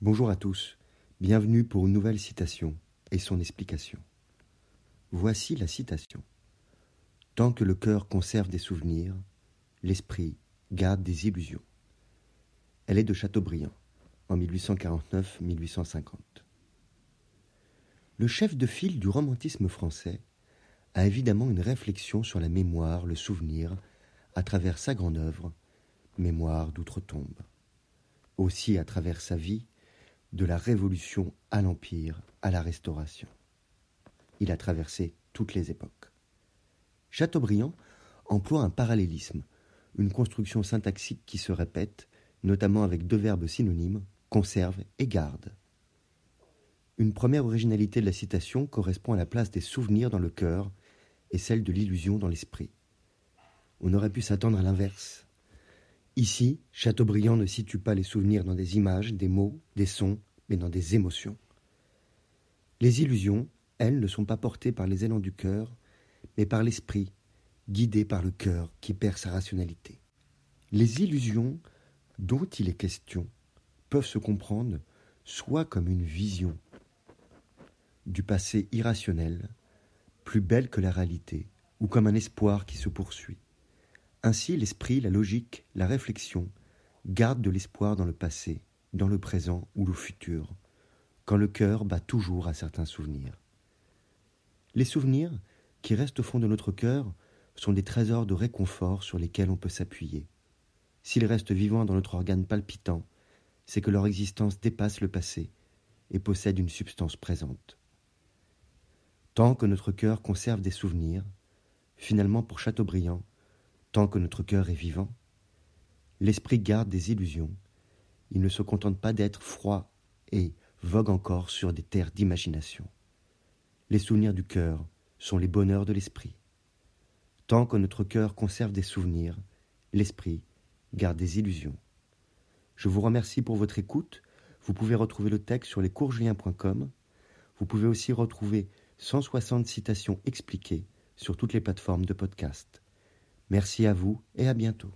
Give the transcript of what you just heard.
Bonjour à tous, bienvenue pour une nouvelle citation et son explication. Voici la citation. Tant que le cœur conserve des souvenirs, l'esprit garde des illusions. Elle est de Chateaubriand, en 1849-1850. Le chef de file du romantisme français a évidemment une réflexion sur la mémoire, le souvenir, à travers sa grande œuvre, Mémoire d'outre-tombe. Aussi à travers sa vie, de la Révolution à l'Empire, à la Restauration. Il a traversé toutes les époques. Chateaubriand emploie un parallélisme, une construction syntaxique qui se répète, notamment avec deux verbes synonymes, conserve et garde. Une première originalité de la citation correspond à la place des souvenirs dans le cœur et celle de l'illusion dans l'esprit. On aurait pu s'attendre à l'inverse. Ici, Chateaubriand ne situe pas les souvenirs dans des images, des mots, des sons, mais dans des émotions. Les illusions, elles, ne sont pas portées par les élans du cœur, mais par l'esprit, guidé par le cœur qui perd sa rationalité. Les illusions dont il est question peuvent se comprendre soit comme une vision du passé irrationnel, plus belle que la réalité, ou comme un espoir qui se poursuit. Ainsi, l'esprit, la logique, la réflexion gardent de l'espoir dans le passé, dans le présent ou le futur, quand le cœur bat toujours à certains souvenirs. Les souvenirs, qui restent au fond de notre cœur, sont des trésors de réconfort sur lesquels on peut s'appuyer. S'ils restent vivants dans notre organe palpitant, c'est que leur existence dépasse le passé et possède une substance présente. Tant que notre cœur conserve des souvenirs, finalement pour Chateaubriand, Tant que notre cœur est vivant, l'esprit garde des illusions. Il ne se contente pas d'être froid et vogue encore sur des terres d'imagination. Les souvenirs du cœur sont les bonheurs de l'esprit. Tant que notre cœur conserve des souvenirs, l'esprit garde des illusions. Je vous remercie pour votre écoute. Vous pouvez retrouver le texte sur lescoursjulien.com. Vous pouvez aussi retrouver 160 citations expliquées sur toutes les plateformes de podcast. Merci à vous et à bientôt.